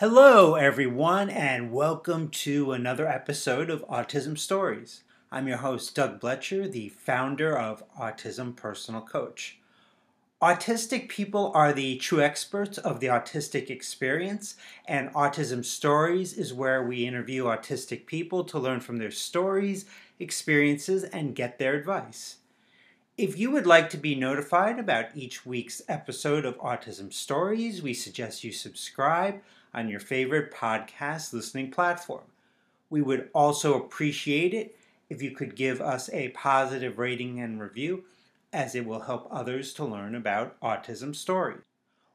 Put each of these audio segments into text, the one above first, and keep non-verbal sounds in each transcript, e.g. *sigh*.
Hello, everyone, and welcome to another episode of Autism Stories. I'm your host, Doug Blecher, the founder of Autism Personal Coach. Autistic people are the true experts of the autistic experience, and Autism Stories is where we interview autistic people to learn from their stories, experiences, and get their advice. If you would like to be notified about each week's episode of Autism Stories, we suggest you subscribe on your favorite podcast listening platform. We would also appreciate it if you could give us a positive rating and review as it will help others to learn about autism stories.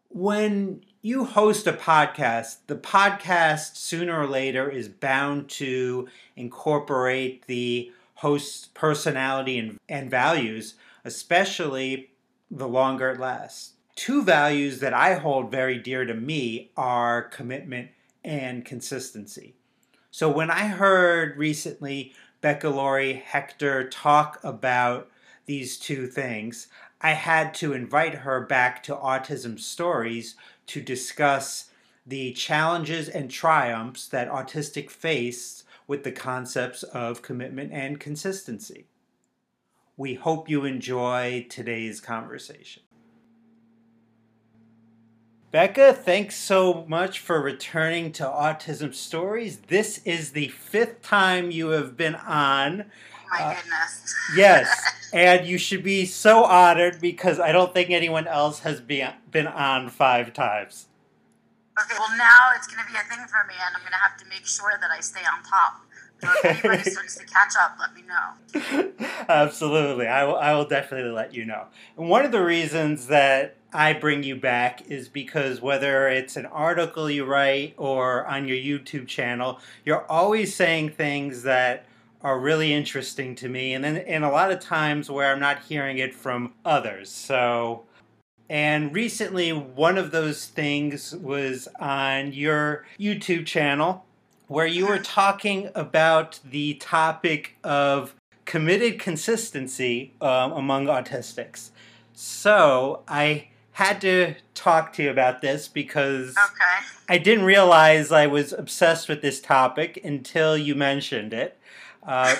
When you host a podcast, the podcast sooner or later is bound to incorporate the host's personality and, and values, especially the longer it lasts. Two values that I hold very dear to me are commitment and consistency. So when I heard recently Becca Lory Hector talk about these two things, I had to invite her back to Autism Stories to discuss the challenges and triumphs that autistic face with the concepts of commitment and consistency. We hope you enjoy today's conversation. Becca, thanks so much for returning to Autism Stories. This is the fifth time you have been on. My uh, goodness. yes, *laughs* and you should be so honored because I don't think anyone else has been been on five times. Okay, well now it's going to be a thing for me, and I'm going to have to make sure that I stay on top. So if anybody *laughs* starts to catch up, let me know. Absolutely, I will. I will definitely let you know. And one of the reasons that I bring you back is because whether it's an article you write or on your YouTube channel, you're always saying things that are really interesting to me, and then and a lot of times where I'm not hearing it from others. So, and recently one of those things was on your YouTube channel where you were talking about the topic of committed consistency um, among autistics. So I had to talk to you about this because okay. I didn't realize I was obsessed with this topic until you mentioned it. Uh,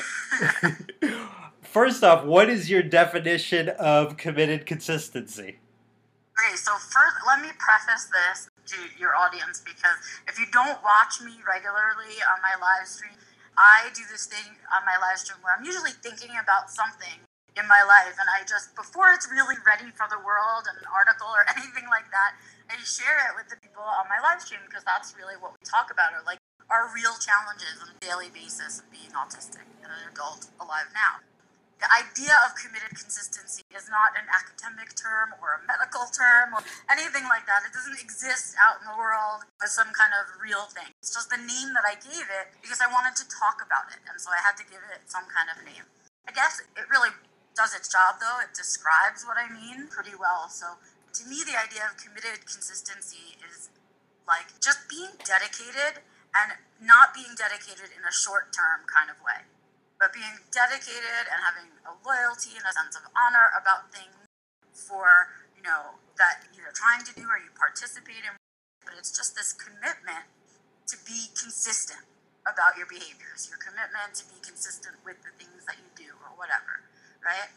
*laughs* first off, what is your definition of committed consistency? Okay, so first, let me preface this to your audience because if you don't watch me regularly on my live stream, I do this thing on my live stream where I'm usually thinking about something in my life, and I just, before it's really ready for the world, an article or *laughs* anything like that, I share it with the people on my live stream because that's really what we talk about, are like our real challenges on a daily basis of being autistic and an adult alive now. The idea of committed consistency is not an academic term or a medical term or anything like that. It doesn't exist out in the world as some kind of real thing. It's just the name that I gave it because I wanted to talk about it, and so I had to give it some kind of name. I guess it really does its job though. It describes what I mean pretty well. So to me, the idea of committed consistency is like just being dedicated and not being dedicated in a short term kind of way, but being dedicated and having a loyalty and a sense of honor about things for, you know, that you're trying to do or you participate in. But it's just this commitment to be consistent about your behaviors, your commitment to be consistent with the things that you do or whatever, right?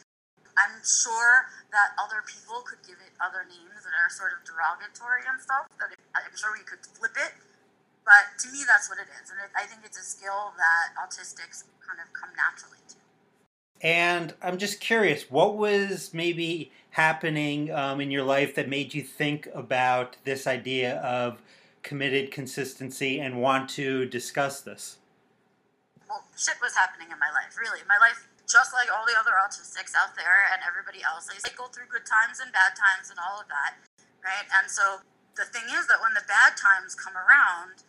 I'm sure that other people could give it other names that are sort of derogatory and stuff. That I'm sure we could flip it but to me, that's what it is. And it, I think it's a skill that autistics kind of come naturally to. And I'm just curious, what was maybe happening um, in your life that made you think about this idea of committed consistency and want to discuss this? Well, shit was happening in my life, really. My life, just like all the other autistics out there and everybody else, they go through good times and bad times and all of that, right? And so the thing is that when the bad times come around,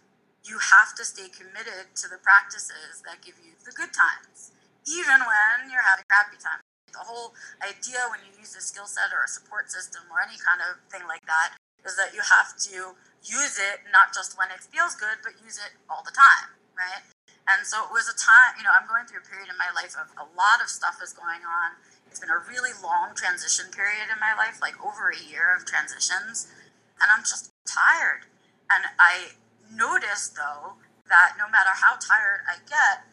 you have to stay committed to the practices that give you the good times, even when you're having crappy times. The whole idea when you use a skill set or a support system or any kind of thing like that is that you have to use it not just when it feels good, but use it all the time, right? And so it was a time, you know, I'm going through a period in my life of a lot of stuff is going on. It's been a really long transition period in my life, like over a year of transitions. And I'm just tired. And I notice, though, that no matter how tired I get,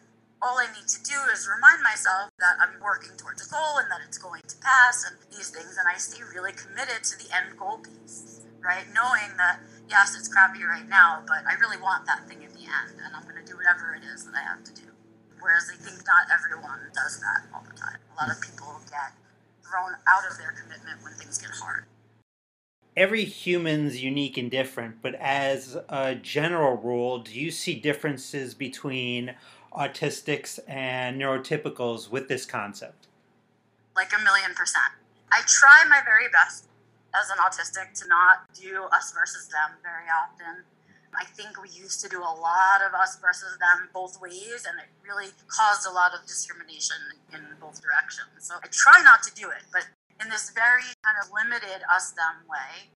all I need to do is remind myself that I'm working towards a goal and that it's going to pass and these things. And I stay really committed to the end goal piece, right? Knowing that, yes, it's crappy right now, but I really want that thing in end. And I'm going to do whatever it is that I have to do. Whereas I think not everyone does that all the time. A lot of people get thrown out of their commitment when things get hard every human's unique and different, but as a general rule, do you see differences between autistics and neurotypicals with this concept? Like a million percent. I try my very best as an autistic to not do us versus them very often. I think we used to do a lot of us versus them both ways, and it really caused a lot of discrimination in both directions. So I try not to do it, but in this very kind of limited us them way,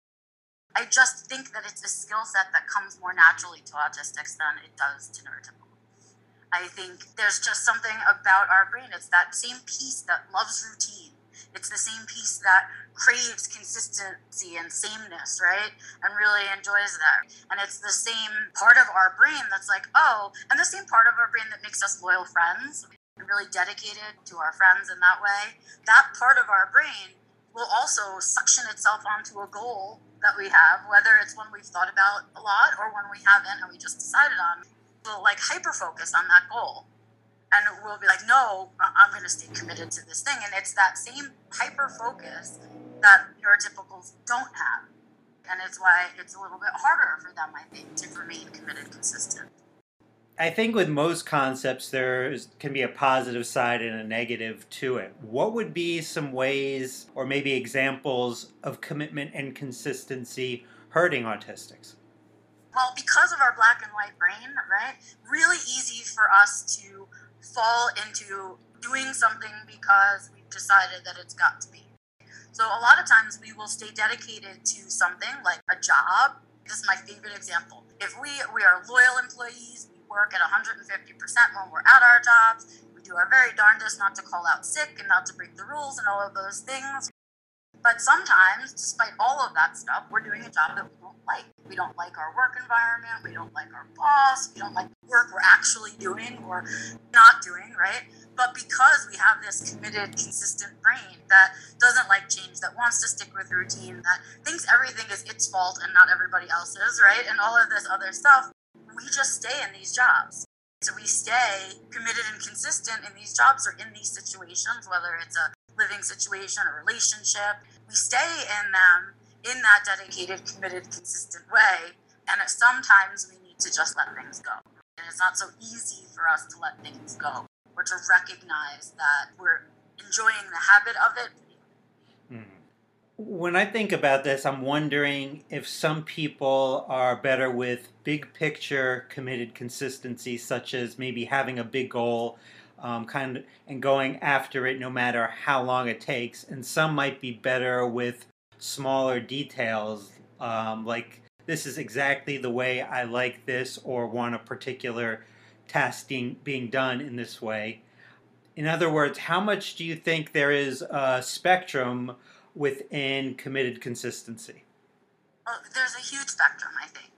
I just think that it's a skill set that comes more naturally to autistics than it does to neurotypicals. I think there's just something about our brain. It's that same piece that loves routine. It's the same piece that craves consistency and sameness, right? And really enjoys that. And it's the same part of our brain that's like, oh, and the same part of our brain that makes us loyal friends and really dedicated to our friends in that way. That part of our brain will also suction itself onto a goal that we have, whether it's one we've thought about a lot or one we haven't and we just decided on will like hyper focus on that goal and we'll be like no i'm going to stay committed to this thing and it's that same hyper focus that neurotypicals don't have and it's why it's a little bit harder for them i think to remain committed consistent I think with most concepts, there can be a positive side and a negative to it. What would be some ways or maybe examples of commitment and consistency hurting autistics? well, because of our black and white brain, right, really easy for us to fall into doing something because we've decided that it's got to be. So a lot of times we will stay dedicated to something like a job. This is my favorite example. If we we are loyal employees, we work at 150% when we're at our jobs. We do our very darndest not to call out sick and not to break the rules and all of those things. But sometimes, despite all of that stuff, we're doing a job that like. We don't like our work environment. We don't like our boss. We don't like the work we're actually doing or not doing, right? But because we have this committed, consistent brain that doesn't like change, that wants to stick with routine, that thinks everything is its fault and not everybody else's, right? And all of this other stuff, we just stay in these jobs. So we stay committed and consistent in these jobs or in these situations, whether it's a living situation or relationship. We stay in them in that dedicated, committed, consistent way. And sometimes we need to just let things go. And it's not so easy for us to let things go or to recognize that we're enjoying the habit of it. Hmm. When I think about this, I'm wondering if some people are better with big picture committed consistency, such as maybe having a big goal um, kind of and going after it no matter how long it takes. And some might be better with smaller details, um, like this is exactly the way I like this, or want a particular testing being, done in this way. In other words, how much do you think there is a spectrum within committed consistency? Well, there's a huge spectrum, I think.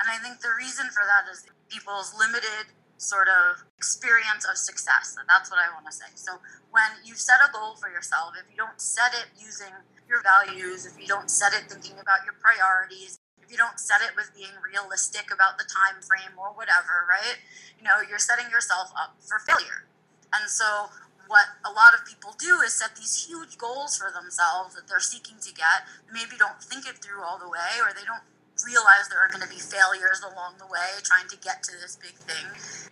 And I think the reason for that is people's limited sort of experience of success. And that's what I want to say. So when you set a goal for yourself, if you don't set it using your values, if you don't set it thinking about your priorities, if you don't set it with being realistic about the time frame or whatever, right? You know, you're setting yourself up for failure. And so what a lot of people do is set these huge goals for themselves that they're seeking to get, maybe don't think it through all the way or they don't realize there are going to be failures along the way trying to get to this big thing.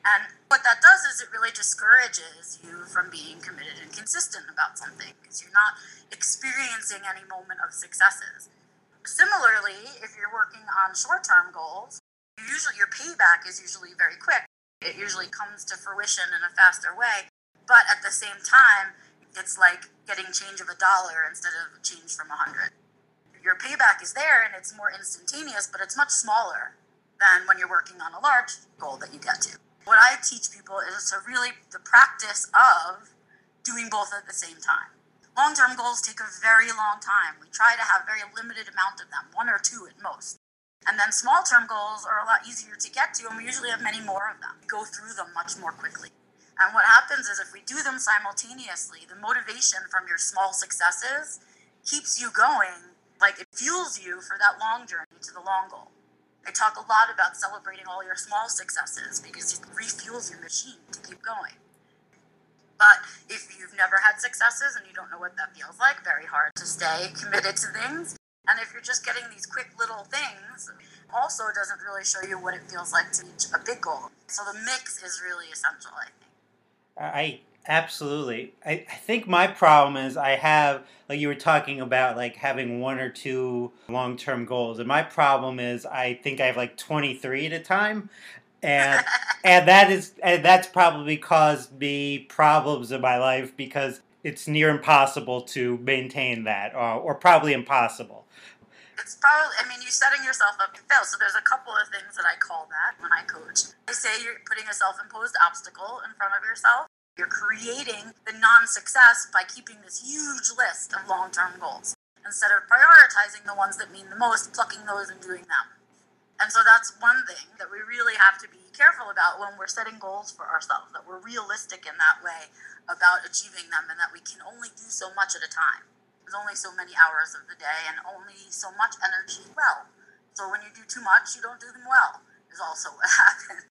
And what that does is it really discourages you from being committed and consistent about something because you're not experiencing any moment of successes. Similarly, if you're working on short-term goals, usually your payback is usually very quick. It usually comes to fruition in a faster way, but at the same time, it's like getting change of a dollar instead of change from a hundred your payback is there and it's more instantaneous, but it's much smaller than when you're working on a large goal that you get to. What I teach people is to really the practice of doing both at the same time. Long term goals take a very long time. We try to have very limited amount of them, one or two at most. And then small term goals are a lot easier to get to, and we usually have many more of them. We go through them much more quickly. And what happens is if we do them simultaneously, the motivation from your small successes keeps you going, like it fuels you for that long journey to the long goal. I talk a lot about celebrating all your small successes because it refuels your machine to keep going. But if you've never had successes and you don't know what that feels like, very hard to stay committed to things. And if you're just getting these quick little things, also doesn't really show you what it feels like to reach a big goal. So the mix is really essential, I think. I absolutely. I, I think my problem is I have like you were talking about like having one or two long term goals, and my problem is I think I have like twenty three at a time, and *laughs* and that is and that's probably caused me problems in my life because it's near impossible to maintain that, or, or probably impossible. It's probably, I mean, you're setting yourself up to fail. So there's a couple of things that I call that when I coach. I say you're putting a self imposed obstacle in front of yourself. You're creating the non success by keeping this huge list of long term goals instead of prioritizing the ones that mean the most, plucking those and doing them. And so that's one thing that we really have to be careful about when we're setting goals for ourselves, that we're realistic in that way about achieving them and that we can only do so much at a time. There's only so many hours of the day and only so much energy well. So when you do too much, you don't do them well, is also *laughs* what happens.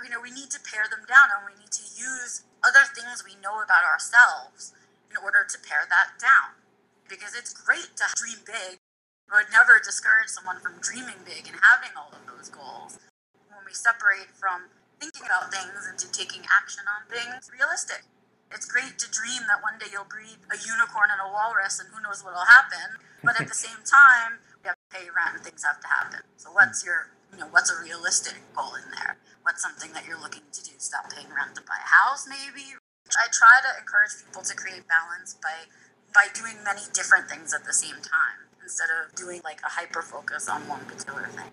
You know, we need to pare them down and we need to use other things we know about ourselves in order to pare that down. Because it's great to dream big I would never discourage someone from dreaming big and having all of those goals. When we separate from thinking about things into taking action on things, realistic. It's great to dream that one day you'll breed a unicorn and a walrus and who knows what'll happen. But at the *laughs* same time, we have to pay rent and things have to happen. So what's your you know, what's a realistic goal in there? What's something that you're looking to do? Stop paying rent to buy a house, maybe? I try to encourage people to create balance by by doing many different things at the same time instead of doing like a hyper focus on one particular thing.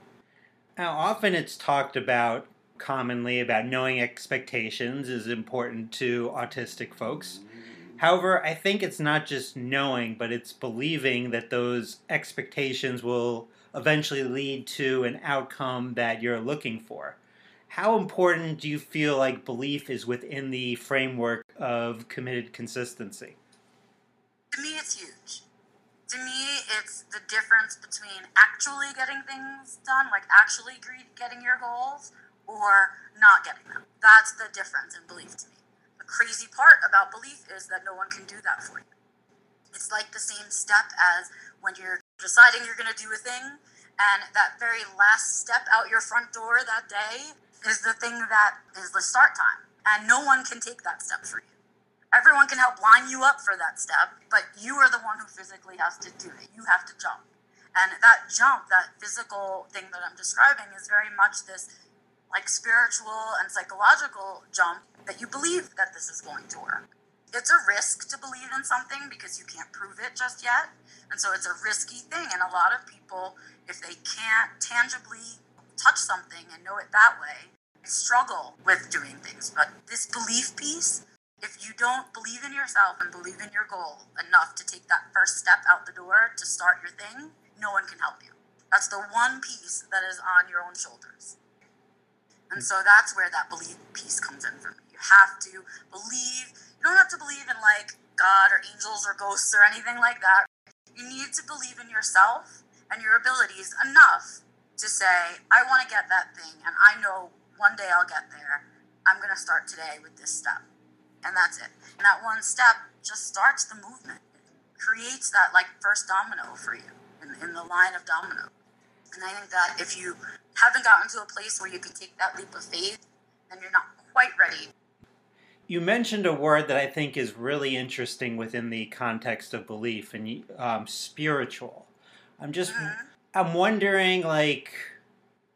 Now, often it's talked about commonly about knowing expectations is important to autistic folks. However, I think it's not just knowing, but it's believing that those expectations will eventually lead to an outcome that you're looking for. How important do you feel like belief is within the framework of committed consistency? To me, it's huge to me, it's the difference between actually getting things done, like actually getting your goals, or not getting them. That's the difference in belief to me. The crazy part about belief is that no one can do that for you. It's like the same step as when you're deciding you're going to do a thing, and that very last step out your front door that day is the thing that is the start time. And no one can take that step for you everyone can help line you up for that step, but you are the one who physically has to do it. You have to jump. And that jump, that physical thing that I'm describing, is very much this like spiritual and psychological jump that you believe that this is going to work. It's a risk to believe in something because you can't prove it just yet. And so it's a risky thing. And a lot of people, if they can't tangibly touch something and know it that way, struggle with doing things. But this belief piece, if you don't believe in yourself and believe in your goal enough to take that first step out the door to start your thing, no one can help you. That's the one piece that is on your own shoulders. And so that's where that belief piece comes in for me. You have to believe, you don't have to believe in like God or angels or ghosts or anything like that. You need to believe in yourself and your abilities enough to say, I want to get that thing and I know one day I'll get there. I'm going to start today with this step and that's it. And that one step just starts the movement, creates that like first domino for you in, in the line of domino. And I think that if you haven't gotten to a place where you can take that leap of faith, then you're not quite ready. You mentioned a word that I think is really interesting within the context of belief and um, spiritual. I'm just, mm-hmm. I'm wondering, like,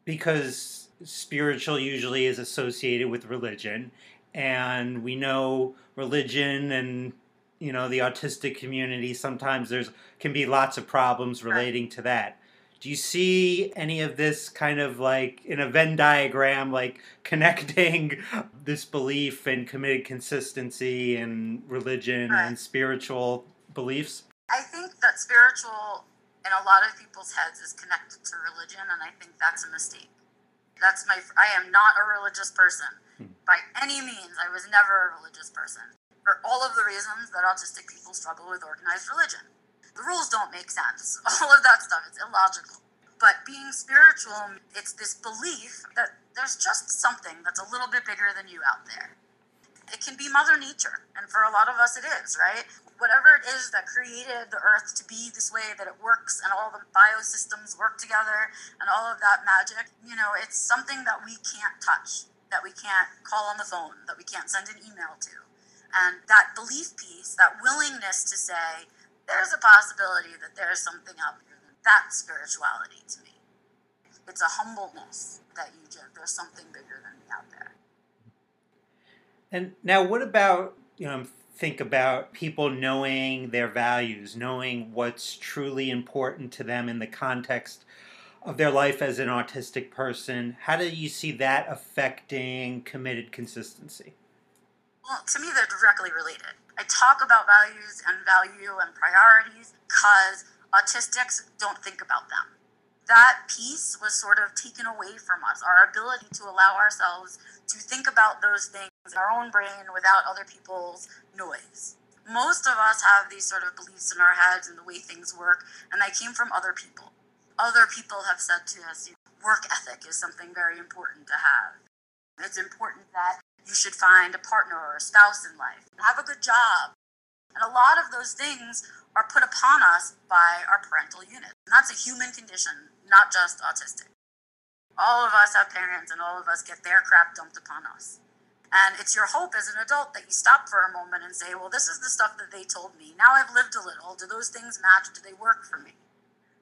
because spiritual usually is associated with religion, and we know religion and you know the autistic community sometimes there's can be lots of problems relating to that do you see any of this kind of like in a venn diagram like *laughs* connecting this belief and committed consistency and religion right. and spiritual beliefs i think that spiritual in a lot of people's heads is connected to religion, and I think that's a mistake. That's my. I am not a religious person hmm. by any means. I was never a religious person for all of the reasons that autistic people struggle with organized religion. The rules don't make sense. *laughs* All of that stuff is illogical. But being spiritual, it's this belief that there's just something that's a little bit bigger than you out there. It can be Mother Nature, and for a lot of us, it is, right? Whatever it is that created the earth to be this way that it works and all the biosystems work together and all of that magic, you know, it's something that we can't touch, that we can't call on the phone, that we can't send an email to. And that belief piece, that willingness to say, there's a possibility that there's something out there. That's spirituality to me. It's a humbleness that you just, there's something bigger than me out there. And now, what about, you know, think about people knowing their values, knowing what's truly important to them in the context of their life as an autistic person. How do you see that affecting committed consistency? Well, to me, they're directly related. I talk about values and value and priorities because autistics don't think about them that piece was sort of taken away from us our ability to allow ourselves to think about those things in our own brain without other people's noise. Most of us have these sort of beliefs in our heads and the way things work, and they came from other people. Other people have said to us, work ethic is something very important to have. It's important that you should find a partner or a spouse in life, have a good job. And a lot of those things are put upon us by our parental unit. And that's a human condition not just autistic. All of us have parents, and all of us get their crap dumped upon us. And it's your hope as an adult that you stop for a moment and say, well, this is the stuff that they told me. Now I've lived a little. Do those things match? Do they work for me?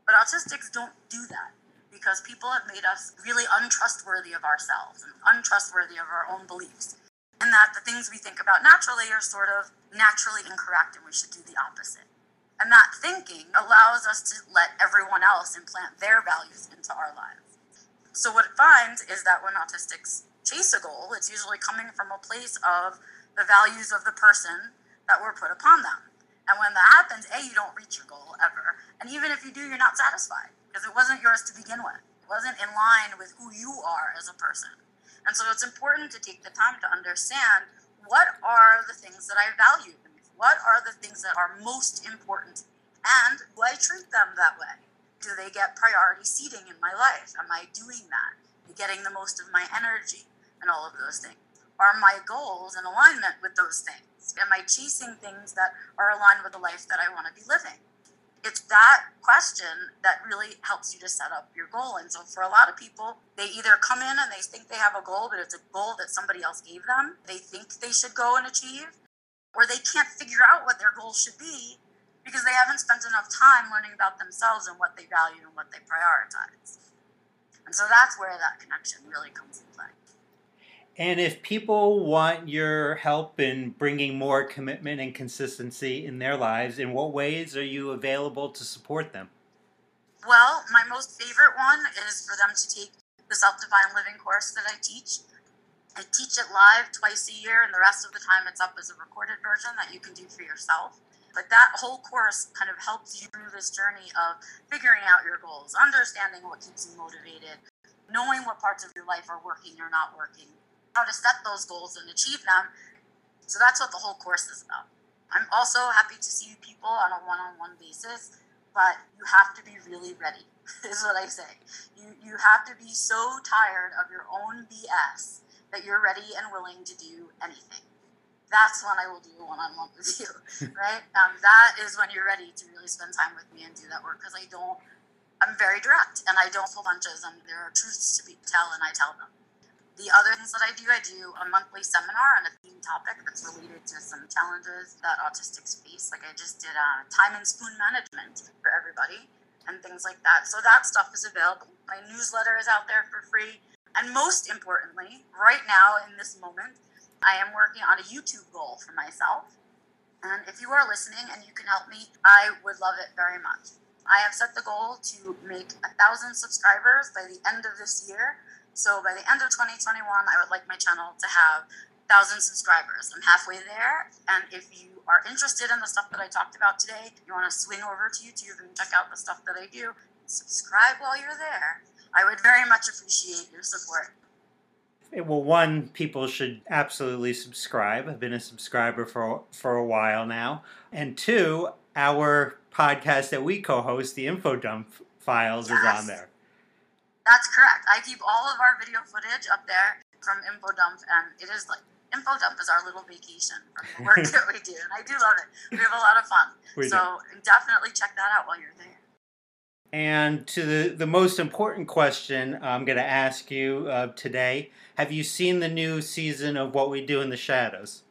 But autistics don't do that because people have made us really untrustworthy of ourselves and untrustworthy of our own beliefs. And that the things we think about naturally are sort of naturally incorrect and we should do the opposite. And that thinking allows us to let everyone else implant their values into our lives. So, what it finds is that when autistics chase a goal, it's usually coming from a place of the values of the person that were put upon them. And when that happens, A, you don't reach your goal ever. And even if you do, you're not satisfied because it wasn't yours to begin with. It wasn't in line with who you are as a person. And so it's important to take the time to understand what are the things that I value what are the things that are most important? And do I treat them that way? Do they get priority seating in my life? Am I doing that? Getting the most of my energy and all of those things? Are my goals in alignment with those things? Am I chasing things that are aligned with the life that I want to be living? It's that question that really helps you to set up your goal. And so, for a lot of people, they either come in and they think they have a goal, but it's a goal that somebody else gave them, they think they should go and achieve, or they can't figure out what their goal should be because they haven't spent enough time learning about themselves and what they value and what they prioritize. And so that's where that connection really comes into play. And if people want your help in bringing more commitment and consistency in their lives, in what ways are you available to support them? Well, my most favorite one is for them to take the Self Defined Living course that I teach. I teach it live twice a year, and the rest of the time it's up as a recorded version that you can do for yourself. But that whole course kind of helps you through this journey of figuring out your goals, understanding what keeps you motivated, knowing what parts of your life are working or not working, how to set those goals and achieve them. So that's what the whole course is about. I'm also happy to see people on a one on one basis, but you have to be really ready, *laughs* is what I say. You, you have to be so tired of your own BS that you're ready and willing to do anything. That's when I will do a one on one with you, *laughs* right? Um, that is when you're ready to really spend time with me and do that work because I don't, I'm very direct and I don't pull punches and there are truths to be tell and I tell them. The other things that I do, I do a monthly seminar on a theme topic that's related to some challenges that autistics face. Like I just did uh, time and spoon management for everybody and things like that. So that stuff is available. My newsletter is out there for free. And most importantly, right now in this moment, I am working on a YouTube goal for myself. And if you are listening and you can help me, I would love it very much. I have set the goal to make a thousand subscribers by the end of this year. So by the end of 2021, I would like my channel to have thousand subscribers. I'm halfway there, and if you are interested in the stuff that I talked about today, you want to swing over to YouTube and check out the stuff that I do, subscribe while you're there. I would very much appreciate your support. Well, one, people should absolutely subscribe. I've been a subscriber for for a while now, and two, our podcast that we co-host, the Info Dump Files, yes. is on there. That's correct. I keep all of our video footage up there from Info Dump, and it is like Info Dump is our little vacation from the work *laughs* that we do, and I do love it. We have a lot of fun. We so do. definitely check that out while you're there. And to the, the most important question I'm going to ask you uh, today Have you seen the new season of What We Do in the Shadows?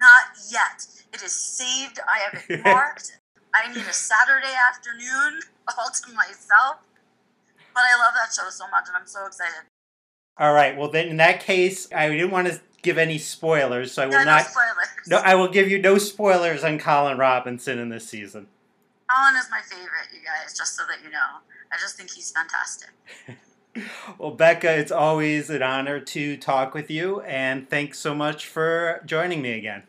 Not yet. It is saved. I have it *laughs* marked. I need a Saturday afternoon all to myself. But I love that show so much, and I'm so excited. All right. Well, then in that case, I didn't want to give any spoilers, so I will yeah, not. No, spoilers. no, I will give you no spoilers on Colin Robinson in this season. Colin is my favorite, you guys, just so that you know. I just think he's fantastic. *laughs* well, Becca, it's always an honor to talk with you, and thanks so much for joining me again.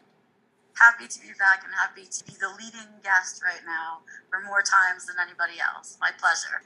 Happy to be back and happy to be the leading guest right now for more times than anybody else. My pleasure.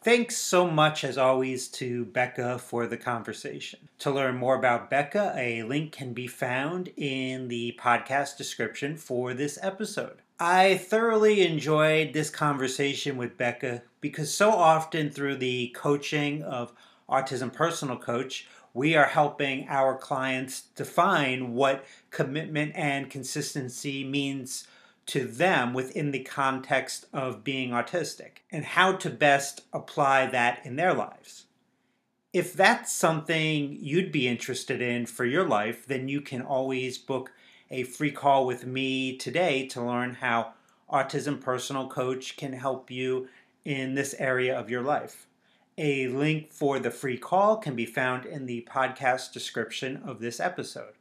Thanks so much, as always, to Becca for the conversation. To learn more about Becca, a link can be found in the podcast description for this episode. I thoroughly enjoyed this conversation with Becca because so often through the coaching of Autism Personal Coach, we are helping our clients define what commitment and consistency means to them within the context of being autistic and how to best apply that in their lives. If that's something you'd be interested in for your life, then you can always book a free call with me today to learn how Autism Personal Coach can help you in this area of your life. A link for the free call can be found in the podcast description of this episode.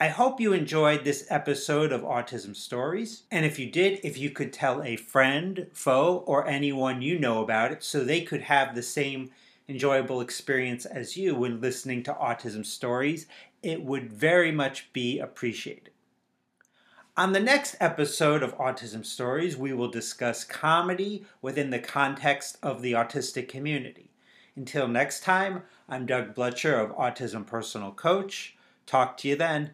I hope you enjoyed this episode of Autism Stories. And if you did, if you could tell a friend, foe, or anyone you know about it so they could have the same enjoyable experience as you when listening to Autism Stories, it would very much be appreciated. On the next episode of Autism Stories, we will discuss comedy within the context of the autistic community. Until next time, I'm Doug Blecher of Autism Personal Coach. Talk to you then.